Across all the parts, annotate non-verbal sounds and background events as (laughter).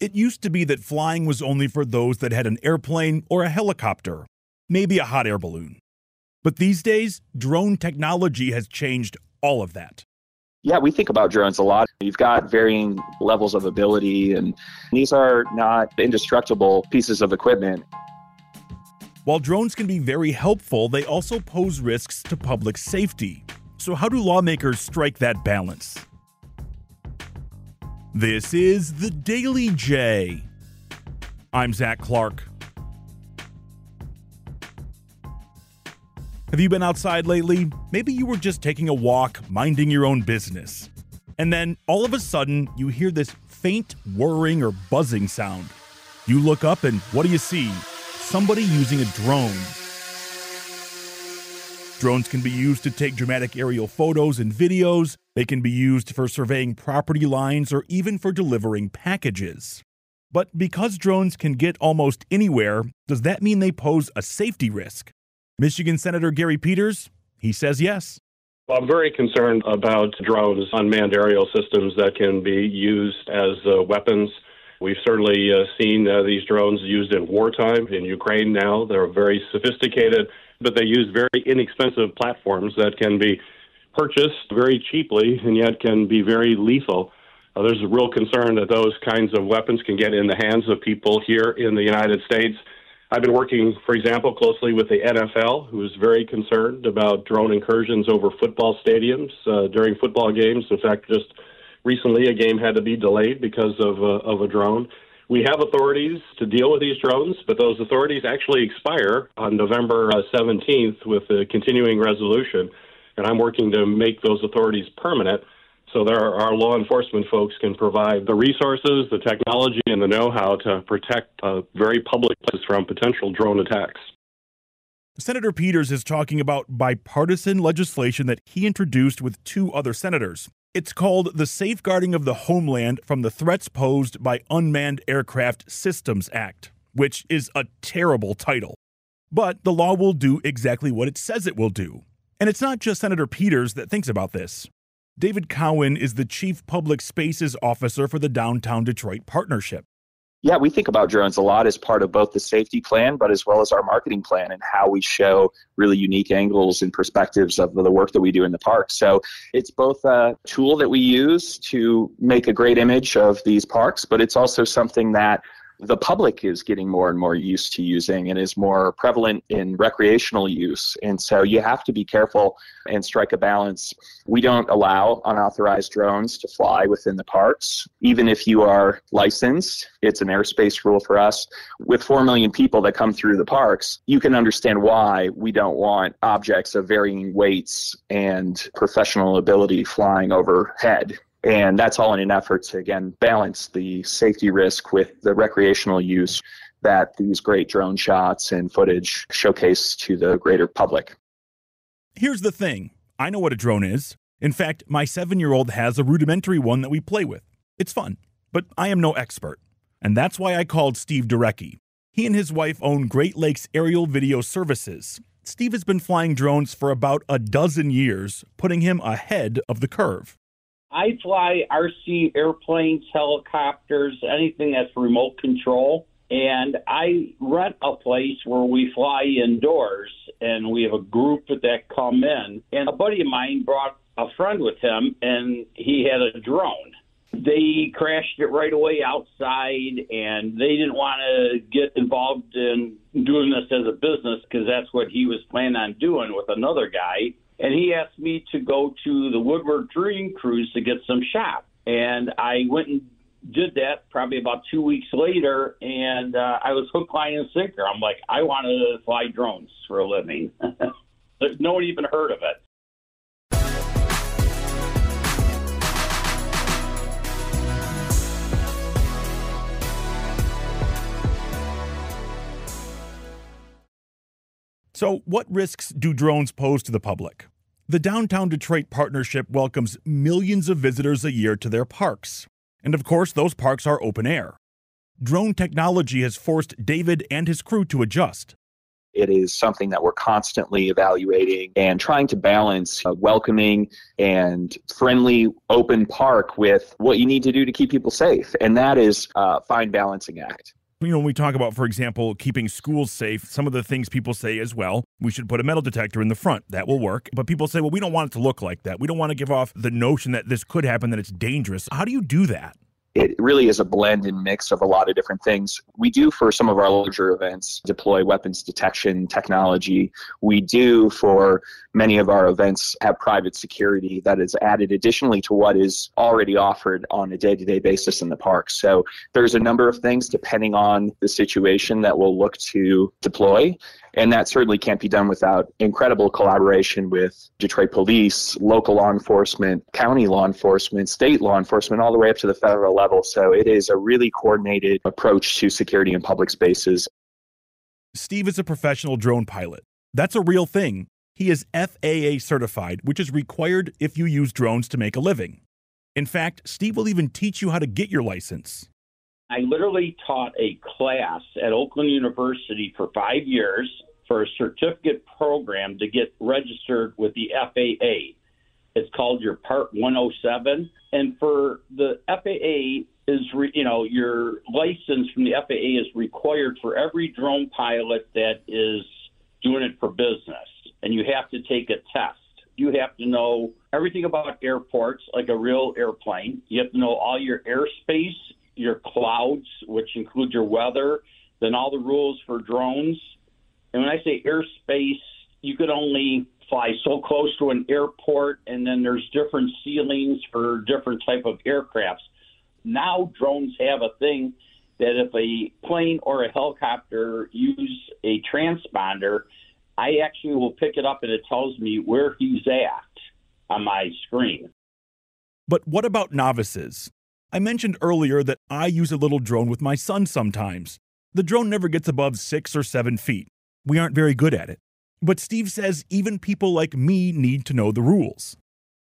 It used to be that flying was only for those that had an airplane or a helicopter, maybe a hot air balloon. But these days, drone technology has changed all of that. Yeah, we think about drones a lot. You've got varying levels of ability, and these are not indestructible pieces of equipment. While drones can be very helpful, they also pose risks to public safety. So, how do lawmakers strike that balance? This is the Daily J. I'm Zach Clark. Have you been outside lately? Maybe you were just taking a walk, minding your own business. And then all of a sudden, you hear this faint whirring or buzzing sound. You look up, and what do you see? Somebody using a drone. Drones can be used to take dramatic aerial photos and videos. They can be used for surveying property lines or even for delivering packages. But because drones can get almost anywhere, does that mean they pose a safety risk? Michigan Senator Gary Peters, he says yes. I'm very concerned about drones, unmanned aerial systems that can be used as uh, weapons. We've certainly uh, seen uh, these drones used in wartime in Ukraine now. They're very sophisticated but they use very inexpensive platforms that can be purchased very cheaply and yet can be very lethal. Uh, there's a real concern that those kinds of weapons can get in the hands of people here in the United States. I've been working, for example, closely with the NFL, who is very concerned about drone incursions over football stadiums uh, during football games. In fact, just recently, a game had to be delayed because of, uh, of a drone. We have authorities to deal with these drones, but those authorities actually expire on November uh, 17th with a continuing resolution. And I'm working to make those authorities permanent so our law enforcement folks can provide the resources, the technology, and the know how to protect uh, very public places from potential drone attacks. Senator Peters is talking about bipartisan legislation that he introduced with two other senators. It's called The Safeguarding of the Homeland from the Threats Posed by Unmanned Aircraft Systems Act, which is a terrible title. But the law will do exactly what it says it will do. And it's not just Senator Peters that thinks about this. David Cowan is the Chief Public Spaces Officer for the Downtown Detroit Partnership. Yeah, we think about drones a lot as part of both the safety plan, but as well as our marketing plan and how we show really unique angles and perspectives of the work that we do in the park. So it's both a tool that we use to make a great image of these parks, but it's also something that the public is getting more and more used to using and is more prevalent in recreational use. And so you have to be careful and strike a balance. We don't allow unauthorized drones to fly within the parks, even if you are licensed. It's an airspace rule for us. With 4 million people that come through the parks, you can understand why we don't want objects of varying weights and professional ability flying overhead and that's all in an effort to, again, balance the safety risk with the recreational use that these great drone shots and footage showcase to the greater public. Here's the thing I know what a drone is. In fact, my seven year old has a rudimentary one that we play with. It's fun, but I am no expert. And that's why I called Steve Durecki. He and his wife own Great Lakes Aerial Video Services. Steve has been flying drones for about a dozen years, putting him ahead of the curve. I fly RC airplanes, helicopters, anything that's remote control. And I rent a place where we fly indoors, and we have a group that come in. And a buddy of mine brought a friend with him, and he had a drone. they crashed it right away outside, and they didn't want to get involved in doing this as a business because that's what he was planning on doing with another guy. And he asked me to go to the Woodward Dream Cruise to get some shop. And I went and did that probably about two weeks later, and uh, I was hook, line, and sinker. I'm like, I want to fly drones for a living. (laughs) no one even heard of it. So, what risks do drones pose to the public? The Downtown Detroit Partnership welcomes millions of visitors a year to their parks. And of course, those parks are open air. Drone technology has forced David and his crew to adjust. It is something that we're constantly evaluating and trying to balance a welcoming and friendly, open park with what you need to do to keep people safe. And that is a fine balancing act you know, when we talk about, for example, keeping schools safe, some of the things people say as well, we should put a metal detector in the front. That will work. But people say, well, we don't want it to look like that. We don't want to give off the notion that this could happen, that it's dangerous. How do you do that? It really is a blend and mix of a lot of different things. We do for some of our larger events deploy weapons detection technology. We do for many of our events have private security that is added additionally to what is already offered on a day to day basis in the park. So there's a number of things depending on the situation that we'll look to deploy. And that certainly can't be done without incredible collaboration with Detroit police, local law enforcement, county law enforcement, state law enforcement, all the way up to the federal level. So it is a really coordinated approach to security in public spaces. Steve is a professional drone pilot. That's a real thing. He is FAA certified, which is required if you use drones to make a living. In fact, Steve will even teach you how to get your license. I literally taught a class at Oakland University for five years for a certificate program to get registered with the FAA. It's called your Part 107. And for the FAA, is re, you know your license from the FAA is required for every drone pilot that is doing it for business and you have to take a test. You have to know everything about airports, like a real airplane. You have to know all your airspace, your clouds, which include your weather, then all the rules for drones. And when I say airspace, you could only fly so close to an airport, and then there's different ceilings for different type of aircrafts. Now drones have a thing that if a plane or a helicopter use a transponder, I actually will pick it up and it tells me where he's at on my screen. But what about novices? I mentioned earlier that I use a little drone with my son sometimes. The drone never gets above six or seven feet. We aren't very good at it. But Steve says even people like me need to know the rules.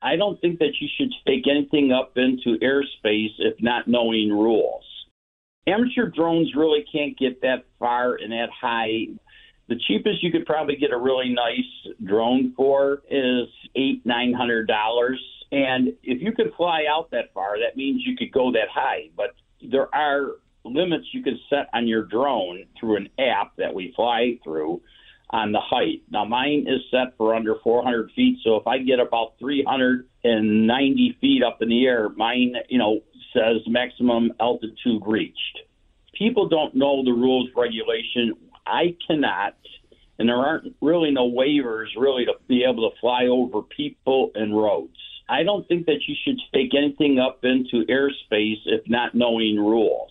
I don't think that you should take anything up into airspace if not knowing rules. Amateur drones really can't get that far and that high the cheapest you could probably get a really nice drone for is eight, nine hundred dollars. And if you could fly out that far, that means you could go that high. But there are limits you can set on your drone through an app that we fly through on the height. Now mine is set for under 400 feet, so if I get about 390 feet up in the air, mine, you know, says maximum altitude reached. People don't know the rules regulation I cannot, and there aren't really no waivers really to be able to fly over people and roads. I don't think that you should take anything up into airspace if not knowing rules.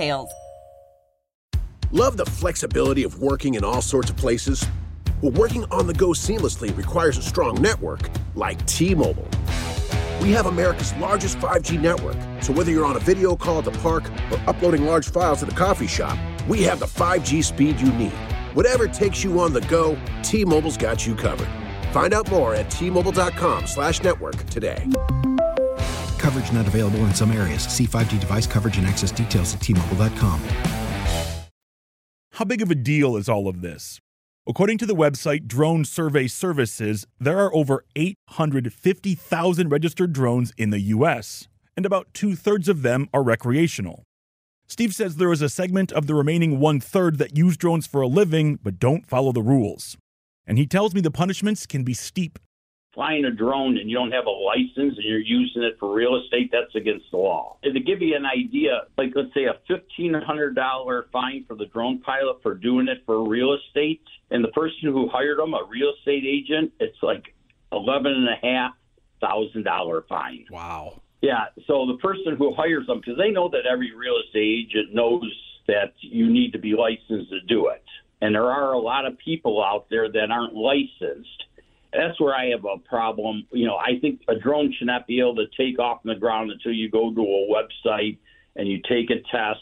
Love the flexibility of working in all sorts of places? Well, working on the go seamlessly requires a strong network like T Mobile. We have America's largest 5G network, so whether you're on a video call at the park or uploading large files at the coffee shop, we have the 5G speed you need. Whatever takes you on the go, T Mobile's got you covered. Find out more at T-Mobile.com slash network today. Coverage not available in some areas. See 5G device coverage and access details at T-Mobile.com. How big of a deal is all of this? According to the website Drone Survey Services, there are over 850,000 registered drones in the U.S., and about two thirds of them are recreational. Steve says there is a segment of the remaining one third that use drones for a living but don't follow the rules. And he tells me the punishments can be steep. Flying a drone and you don't have a license and you're using it for real estate, that's against the law. And to give you an idea, like let's say a $1,500 fine for the drone pilot for doing it for real estate, and the person who hired them, a real estate agent, it's like eleven and a half thousand dollar fine. Wow. Yeah. So the person who hires them, because they know that every real estate agent knows that you need to be licensed to do it. And there are a lot of people out there that aren't licensed. That's where I have a problem. You know, I think a drone should not be able to take off on the ground until you go to a website and you take a test,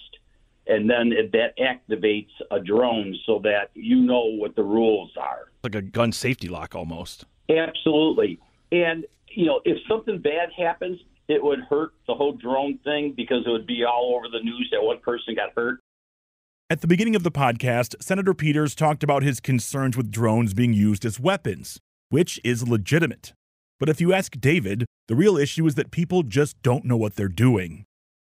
and then it, that activates a drone so that you know what the rules are. Like a gun safety lock almost. Absolutely. And, you know, if something bad happens, it would hurt the whole drone thing because it would be all over the news that one person got hurt. At the beginning of the podcast, Senator Peters talked about his concerns with drones being used as weapons, which is legitimate. But if you ask David, the real issue is that people just don't know what they're doing.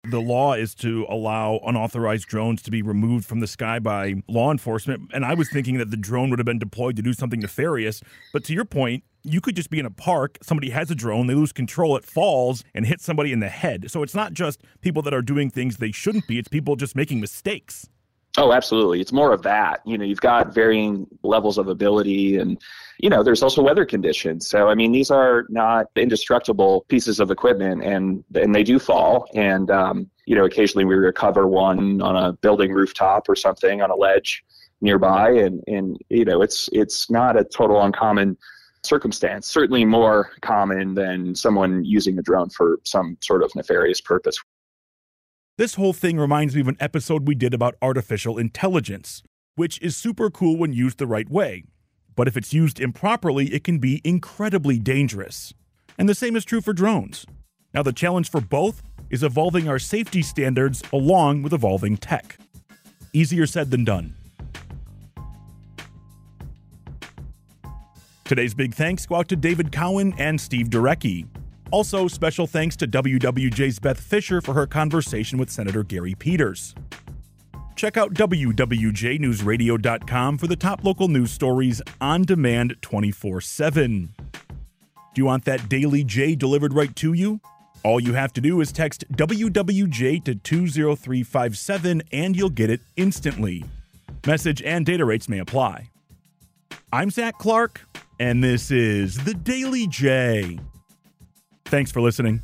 The law is to allow unauthorized drones to be removed from the sky by law enforcement. And I was thinking that the drone would have been deployed to do something nefarious. But to your point, you could just be in a park, somebody has a drone, they lose control, it falls and hits somebody in the head. So it's not just people that are doing things they shouldn't be, it's people just making mistakes. Oh, absolutely. It's more of that. You know, you've got varying levels of ability and you know, there's also weather conditions. So I mean, these are not indestructible pieces of equipment and and they do fall and um, you know, occasionally we recover one on a building rooftop or something on a ledge nearby and and you know, it's it's not a total uncommon circumstance. Certainly more common than someone using a drone for some sort of nefarious purpose. This whole thing reminds me of an episode we did about artificial intelligence, which is super cool when used the right way. But if it's used improperly, it can be incredibly dangerous. And the same is true for drones. Now, the challenge for both is evolving our safety standards along with evolving tech. Easier said than done. Today's big thanks go out to David Cowan and Steve Durecki. Also, special thanks to WWJ's Beth Fisher for her conversation with Senator Gary Peters. Check out WWJNewsRadio.com for the top local news stories on demand 24 7. Do you want that Daily J delivered right to you? All you have to do is text WWJ to 20357 and you'll get it instantly. Message and data rates may apply. I'm Zach Clark, and this is the Daily J. Thanks for listening.